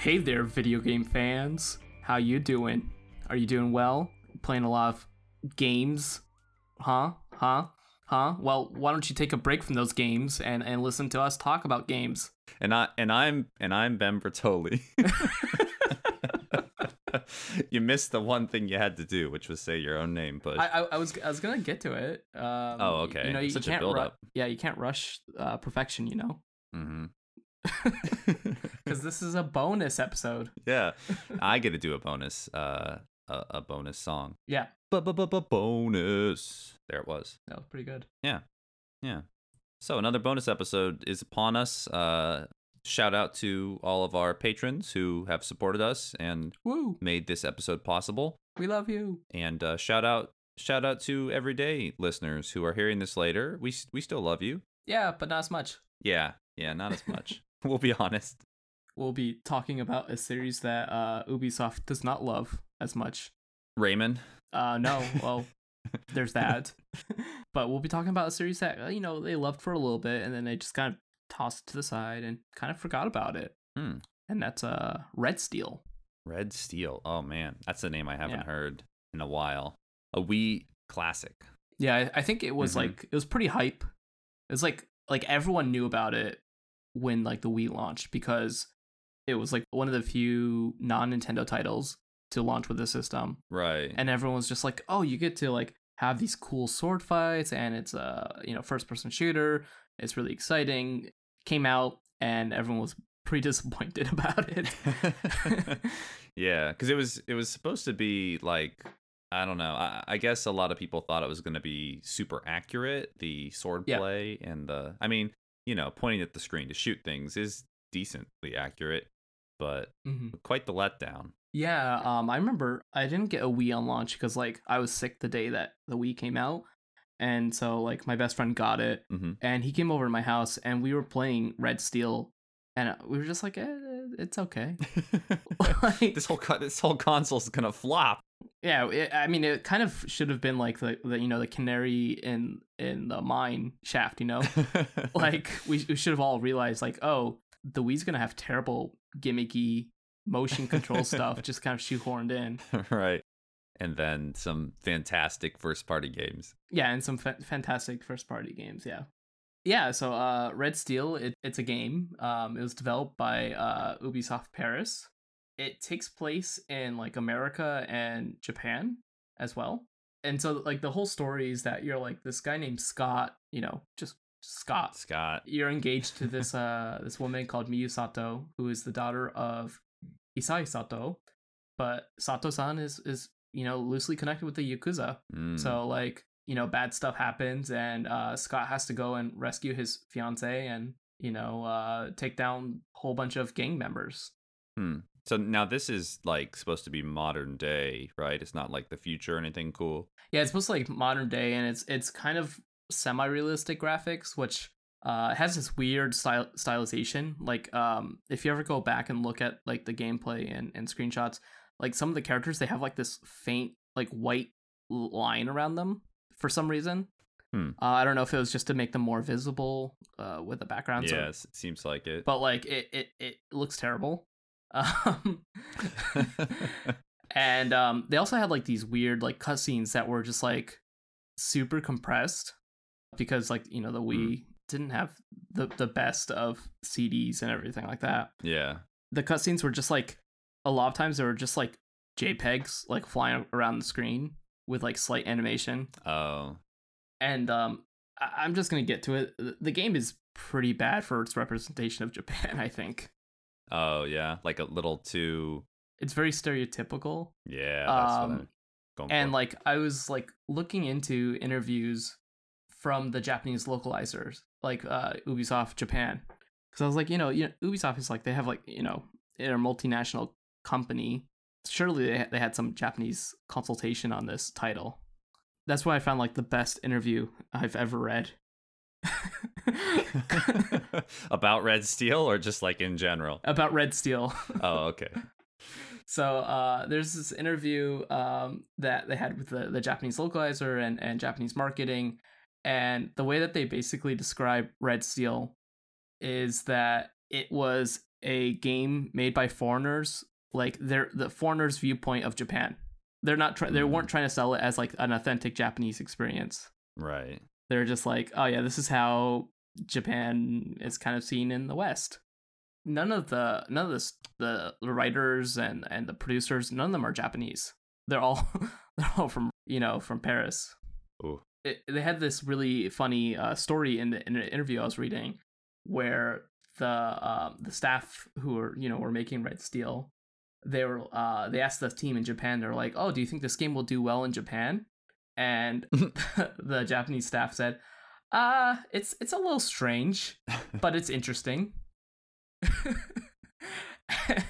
Hey there, video game fans. How you doing? Are you doing well? Playing a lot of games? Huh? Huh? Huh? Well, why don't you take a break from those games and, and listen to us talk about games? And I and I'm and I'm Ben Bertoli. you missed the one thing you had to do, which was say your own name. But I, I, I was I was gonna get to it. Um, Oh, okay. You know, you Such a can't ru- build-up. Yeah, you can't rush uh, perfection. You know, hmm because this is a bonus episode. yeah, I get to do a bonus, uh, a, a bonus song. Yeah, Bonus. There it was. that was pretty good. Yeah. Yeah. So another bonus episode is upon us. Uh, shout out to all of our patrons who have supported us and Woo! made this episode possible. We love you. And uh, shout out, shout out to everyday listeners who are hearing this later. We we still love you. Yeah, but not as much. Yeah, yeah, not as much. we'll be honest. We'll be talking about a series that uh, Ubisoft does not love as much. Raymond. Uh, no, well, there's that. but we'll be talking about a series that uh, you know they loved for a little bit, and then they just kind of tossed it to the side and kind of forgot about it. Hmm. And that's uh, Red Steel. Red Steel. Oh man, that's a name I haven't Yeah. heard in a while. A wee classic. Yeah, I, I think it was Mhm. like it was pretty hype. It was like like everyone knew about it when like the Wii launched because it was like one of the few non Nintendo titles to launch with the system, Right. and everyone was just like, "Oh, you get to like have these cool sword fights, and it's a you know first person shooter. It's really exciting." Came out, and everyone was pretty disappointed about it. yeah, because it was it was supposed to be like I don't know. I, I guess a lot of people thought it was going to be super accurate. The sword Yeah. play and the I mean, you know, pointing at the screen to shoot things is decently accurate, but Mhm. quite the letdown. Yeah, um, I remember I didn't get a Wii on launch because like I was sick the day that the Wii came out, and so like my best friend got it, Mhm. and he came over to my house, and we were playing Red Steel, and we were just like, eh, it's okay. Like- this whole this whole console's gonna flop. yeah, it, I mean, it kind of should have been like the, the you know the canary in in the mine shaft, you know, like we, we should have all realized like, oh, the Wii's gonna have terrible gimmicky motion control stuff, just kind of shoehorned in. right. And then some fantastic first party games. Yeah, and some fa- fantastic first party games. Yeah, yeah. So, uh, Red Steel, it, it's a game. Um, it was developed by uh, Ubisoft Paris. It takes place in like America and Japan as well. And so, like the whole story is that you're like this guy named Scott. You know, just Scott. Scott. You're engaged to this uh this woman called Miyu Sato, who is the daughter of Isao Sato. But Sato-san is is you know loosely connected with the Yakuza. Mm. So like, you know, bad stuff happens and uh Scott has to go and rescue his fiance and, you know, uh take down a whole bunch of gang members. Hmm. So now this is like supposed to be modern day, right? It's not like the future or anything cool. Yeah, it's supposed to like modern day and it's it's kind of semi-realistic graphics which uh has this weird style stylization. Like um if you ever go back and look at like the gameplay and, and screenshots, like some of the characters they have like this faint like white line around them for some reason. Hmm. Uh, I don't know if it was just to make them more visible uh, with the background. so- yes, it seems like it. but like it it, it looks terrible um and um they also had like these weird like cutscenes that were just like super compressed because like you know the wii didn't have the the best of cds and everything like that yeah. the cutscenes were just like a lot of times they were just like jpegs like flying around the screen with like slight animation Oh. and um I- i'm just gonna get to it The- game is pretty bad for its representation of japan i think Oh yeah. Like a little too. it's very stereotypical Yeah. That's what Um, I'm going and for. like i was like looking into interviews from the japanese localizers like uh ubisoft japan because i was like you know you know ubisoft is like they have like you know they're a multinational company surely they, they had some japanese consultation on this title that's why i found like the best interview i've ever read about Red Steel or just like in general. about red steel Oh, okay. So uh, there's this interview um, that they had with the, the Japanese localizer and, and Japanese marketing. And the way that they basically describe Red Steel is that it was a game made by foreigners, like they're the foreigners' viewpoint of Japan. They're not try- they Mm. weren't trying to sell it as like an authentic Japanese experience. Right. They're just like, oh yeah, this is how Japan is kind of seen in the West. None of the none of the the writers and and the producers, none of them are Japanese. They're all they're all from you know from Paris. Ooh. It, they had this really funny uh, story in the in an interview I was reading, where the um, the staff who were you know were making Red Steel, they were uh, they asked the team in Japan. They're like, oh, do you think this game will do well in Japan? And the Japanese staff said, uh, it's it's a little strange, but it's interesting.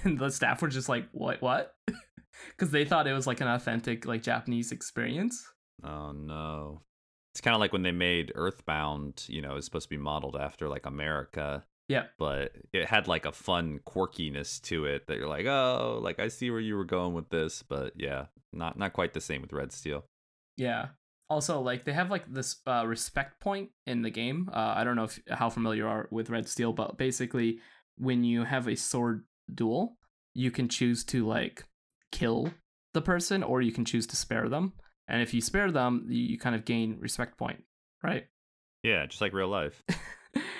and the staff were just like, "What? What?" Because they thought it was like an authentic, like Japanese experience. Oh no. It's kind of like when they made Earthbound, you know, it's supposed to be modeled after like America, Yeah, but it had like a fun quirkiness to it that you're like, "Oh, like I see where you were going with this." But yeah, not not quite the same with Red Steel. yeah. Also, like they have like this uh, respect point in the game. Uh, I don't know if how familiar you are with Red Steel, but basically, when you have a sword duel, you can choose to like kill the person, or you can choose to spare them. And if you spare them, you, you kind of gain respect point, right? Yeah, just like real life.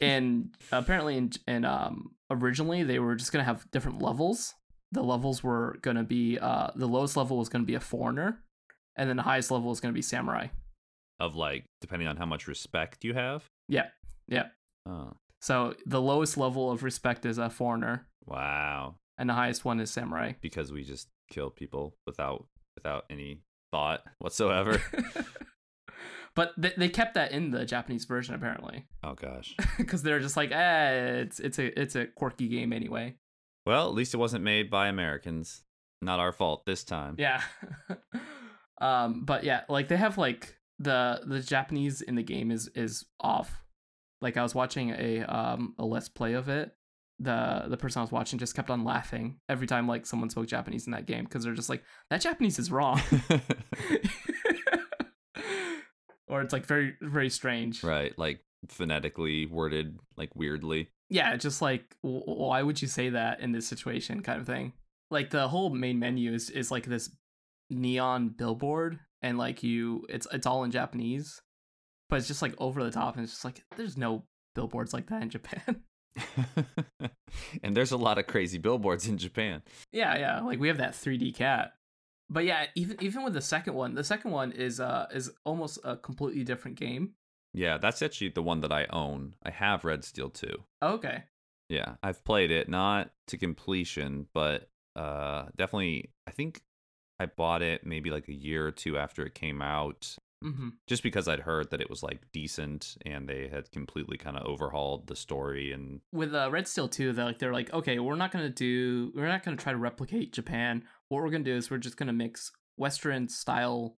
and apparently in, in um originally they were just gonna have different levels the levels were gonna be uh the lowest level was gonna be a foreigner and then the highest level was gonna be samurai Of like depending on how much respect you have. yeah yeah Oh, so the lowest level of respect is a foreigner wow. and the highest one is samurai Because we just kill people without without any thought whatsoever. but they, they kept that in the japanese version apparently oh gosh. because they're just like eh it's it's a it's a quirky game anyway Well, at least it wasn't made by Americans. Not our fault this time. Yeah. um but yeah, like they have like the the Japanese in the game is is off. Like I was watching a um a let's play of it. The the person I was watching just kept on laughing every time like someone spoke Japanese in that game because they're just like that Japanese is wrong. or it's like very very strange. right, like phonetically worded like weirdly. Yeah, just like w- why would you say that in this situation kind of thing. Like the whole main menu is is like this neon billboard and like you it's it's all in Japanese. But it's just like over the top and it's just like there's no billboards like that in Japan. and there's a lot of crazy billboards in Japan. yeah, yeah, like we have that 3D cat. But yeah, even even with the second one, the second one is uh is almost a completely different game. Yeah, that's actually the one that I own. I have Red Steel 2. Okay. Yeah, I've played it not to completion, but uh definitely I think I bought it maybe like a year or two after it came out Mhm. just because I'd heard that it was like decent and they had completely kind of overhauled the story and with uh, Red Steel 2, they're like they're like, okay, we're not gonna do, we're not gonna try to replicate Japan. What we're gonna do is we're just gonna mix Western style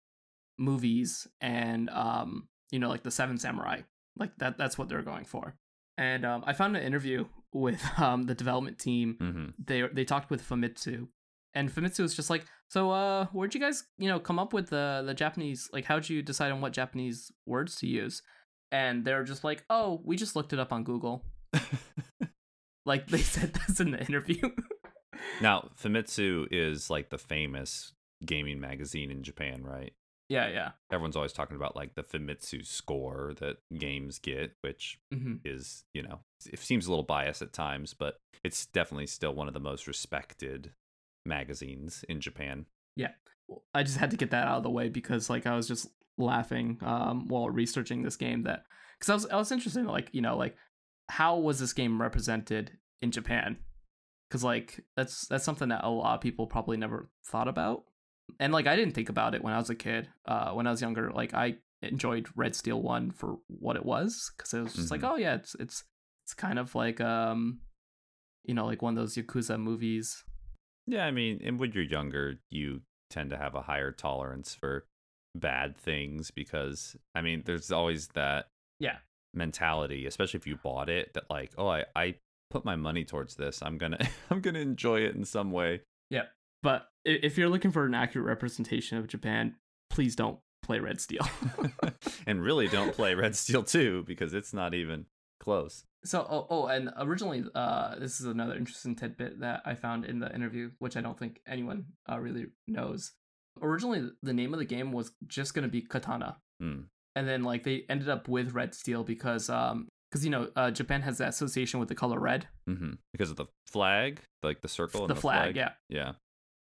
movies and um, you know, like the Seven Samurai, like that. That's what they're going for. And um, I found an interview with um the development team. Mhm. They they talked with Famitsu, and Famitsu was just like, so uh, where'd you guys you know come up with the the Japanese like how'd you decide on what Japanese words to use? And they're just like, oh, we just looked it up on Google. Like they said this in the interview. now, Famitsu is like the famous gaming magazine in Japan, right? yeah, yeah. Everyone's always talking about like the Famitsu score that games get, which hmm is, you know, it seems a little biased at times, but it's definitely still one of the most respected magazines in Japan. Yeah. I just had to get that out of the way because like I was just laughing um while researching this game that because I was I was interested in like you know like how was this game represented in Japan because like that's that's something that a lot of people probably never thought about and like I didn't think about it when I was a kid uh when I was younger like I enjoyed Red Steel 1 for what it was because it was just like Mhm. oh yeah it's it's it's kind of like um you know like one of those yakuza movies Yeah, I mean, and when you're younger, you tend to have a higher tolerance for bad things because, I mean, there's always that yeah mentality, especially if you bought it, that like, oh, I, I put my money towards this. I'm gonna I'm gonna enjoy it in some way. Yeah, but if you're looking for an accurate representation of Japan, please don't play Red Steel. and really don't play Red Steel 2 because it's not even close. So oh, oh and originally uh this is another interesting tidbit that I found in the interview, which I don't think anyone uh, really knows. Originally the name of the game was just gonna be Katana. Hmm. And then like they ended up with Red Steel because um because you know uh, Japan has that association with the color red. hmm Because of the flag, like the circle. and the, flag, yeah. Yeah.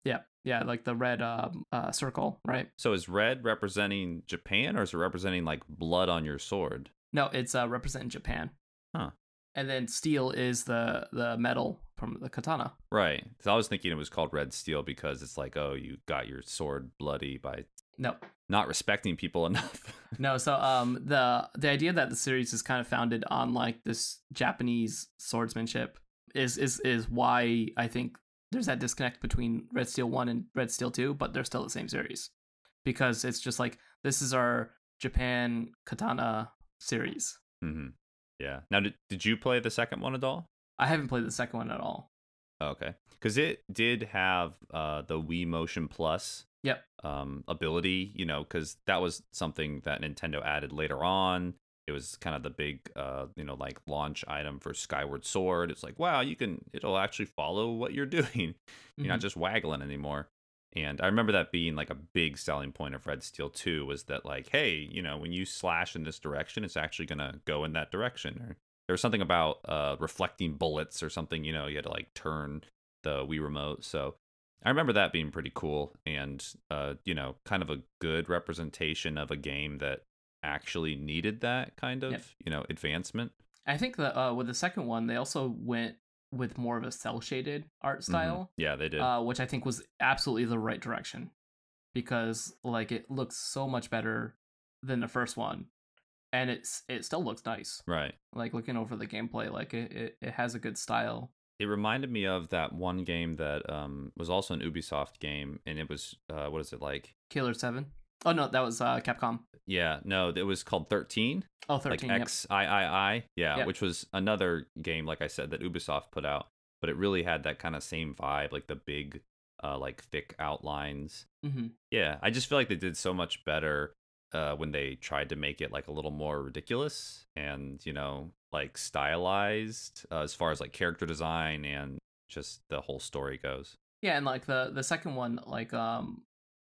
Yeah. Yeah, like the red um uh circle, right? So is red representing Japan, or is it representing like blood on your sword? No, it's uh representing Japan. Huh. And then steel is the the metal from the katana. Right. Because I was thinking it was called red steel because it's like, oh, you got your sword bloody by No, not respecting people enough. no. So um, the the idea that the series is kind of founded on like this Japanese swordsmanship is is is why I think there's that disconnect between Red Steel One and Red Steel Two, but they're still the same series because it's just like this is our Japan katana series. hmm Yeah. Now, did, did you play the second one at all? I haven't played the second one at all. Oh, okay. Because it did have uh, the Wii Motion Plus Yep. um, ability, you know, because that was something that Nintendo added later on. It was kind of the big, uh, you know, like launch item for Skyward Sword. It's like, wow, you can, it'll actually follow what you're doing. You're not Mhm. just waggling anymore. And I remember that being like a big selling point of Red Steel 2 was that, like, hey, you know, when you slash in this direction, it's actually going to go in that direction. Or there was something about uh, reflecting bullets or something, you know, you had to like turn the Wii remote. So I remember that being pretty cool and, uh, you know, kind of a good representation of a game that actually needed that kind of, Yep. you know, advancement. I think that uh, with the second one, they also went with more of a cell shaded art Mhm. style. Yeah, they did. uh, which I think was absolutely the right direction because like it looks so much better than the first one, and it's it still looks nice. right. Like looking over the gameplay, like it it, it has a good style. It reminded me of that one game that um, was also an Ubisoft game, and it was uh, what is it like? Killer Seven. Oh no, that was uh, Capcom. Yeah, no, it was called Thirteen, Oh, 13. like. X I I I. Yeah, Yep. which was another game, like I said, that Ubisoft put out, but it really had that kind of same vibe, like the big, uh, like thick outlines. hmm Yeah, I just feel like they did so much better uh, when they tried to make it like a little more ridiculous and you know like stylized uh, as far as like character design and just the whole story goes. Yeah, and like the the second one, like um,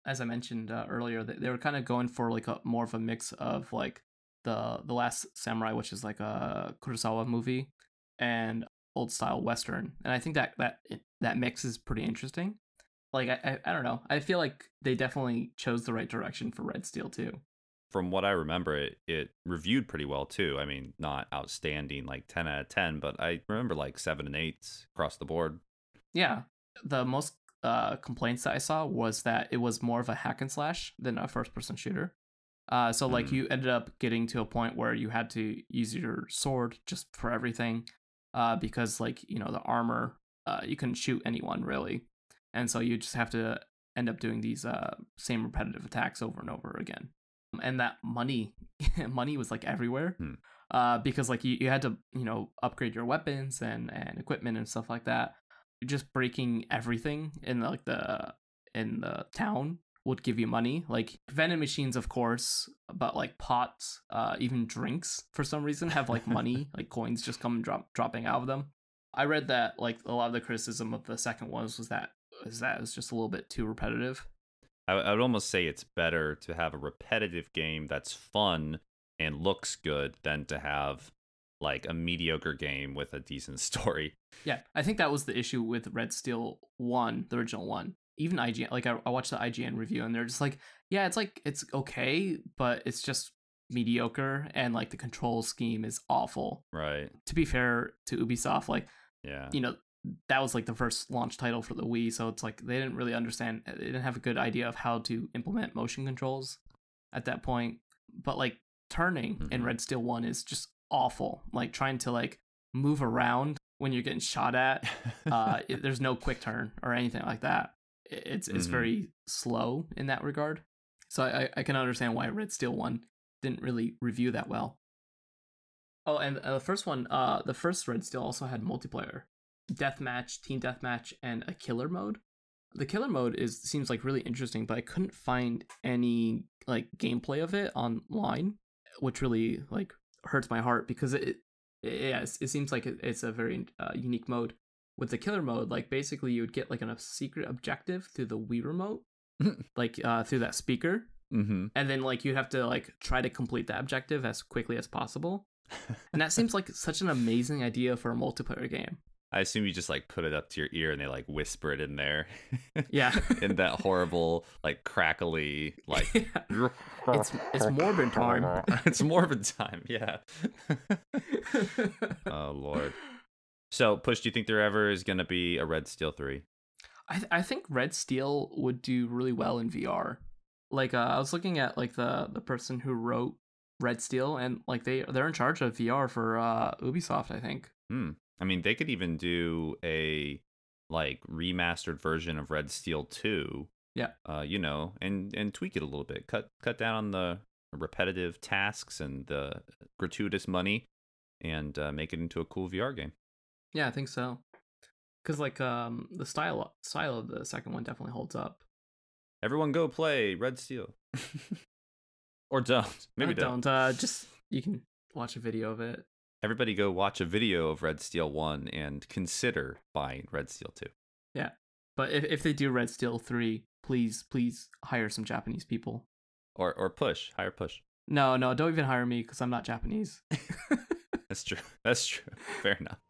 as I mentioned uh, earlier, they, they were kind of going for like a more of a mix of like the the Last Samurai, which is like a Kurosawa movie, and old style western, and I think that that that mix is pretty interesting. Like I, I I don't know, I feel like they definitely chose the right direction for Red Steel 2. From what I remember, it it reviewed pretty well too. I mean, not outstanding like ten out of ten, but I remember like seven and eights across the board. Yeah, the most uh, complaints that I saw was that it was more of a hack and slash than a first person shooter. Uh, so like Mm. you ended up getting to a point where you had to use your sword just for everything, uh, because like you know the armor, uh, you couldn't shoot anyone really, and so you just have to end up doing these uh same repetitive attacks over and over again. And that money, money was like everywhere, Hmm. uh, because like you, you had to you know upgrade your weapons and and equipment and stuff like that just breaking everything in like the in the town would give you money. Like vending machines of course but like pots uh even drinks for some reason have like money like coins just come drop dropping out of them. I read that like a lot of the criticism of the second ones was that was that it was just a little bit too repetitive. I, I would almost say it's better to have a repetitive game that's fun and looks good than to have like a mediocre game with a decent story. yeah i think that was the issue with red steel 1 the original one even ign like I, I watched the ign review and they're just like yeah it's like it's okay but it's just mediocre and like the control scheme is awful Right. to be fair to ubisoft like Yeah. you know that was like the first launch title for the wii so it's like they didn't really understand they didn't have a good idea of how to implement motion controls at that point but like turning in Mhm. red steel 1 is just awful like trying to like move around when you're getting shot at uh it, there's no quick turn or anything like that. I- it's it's Mhm. very slow in that regard. So I, I can understand why red steel 1 didn't really review that well. Oh and uh, the first one uh the first red steel also had multiplayer. Deathmatch team deathmatch and a killer mode. The killer mode is seems like really interesting but i couldn't find any like gameplay of it online which really like hurts my heart because it yeah, it's, it seems like it, it's a very uh, unique mode. With the killer mode, like basically you would get like an, a secret objective through the Wii remote, like uh, through that speaker, Mm-hmm. and then like you have to like try to complete that objective as quickly as possible. And that seems like such an amazing idea for a multiplayer game. I assume you just like put it up to your ear and they like whisper it in there. Yeah. in that horrible, like crackly, like it's it's morbid time. it's morbid time, yeah. oh lord. So, Push, do you think there ever is going to be a Red Steel 3? I th- I think Red Steel would do really well in VR. Like uh, I was looking at like the the person who wrote Red Steel and like they they're in charge of VR for uh Ubisoft, I think. Hmm. I mean, they could even do a like remastered version of Red Steel 2. Yeah. Uh, you know, and and tweak it a little bit. Cut cut down on the repetitive tasks and the gratuitous money and uh, make it into a cool VR game. Yeah, I think so. Cuz like um the style style of the second one definitely holds up. Everyone go play Red Steel. or don't. Maybe don't. don't uh just you can watch a video of it. Everybody go watch a video of Red Steel 1 and consider buying Red Steel 2. Yeah. But if if they do Red Steel 3, please please hire some Japanese people. Or or push, hire push. No, no, don't even hire me cuz I'm not Japanese. That's true. That's true. Fair enough.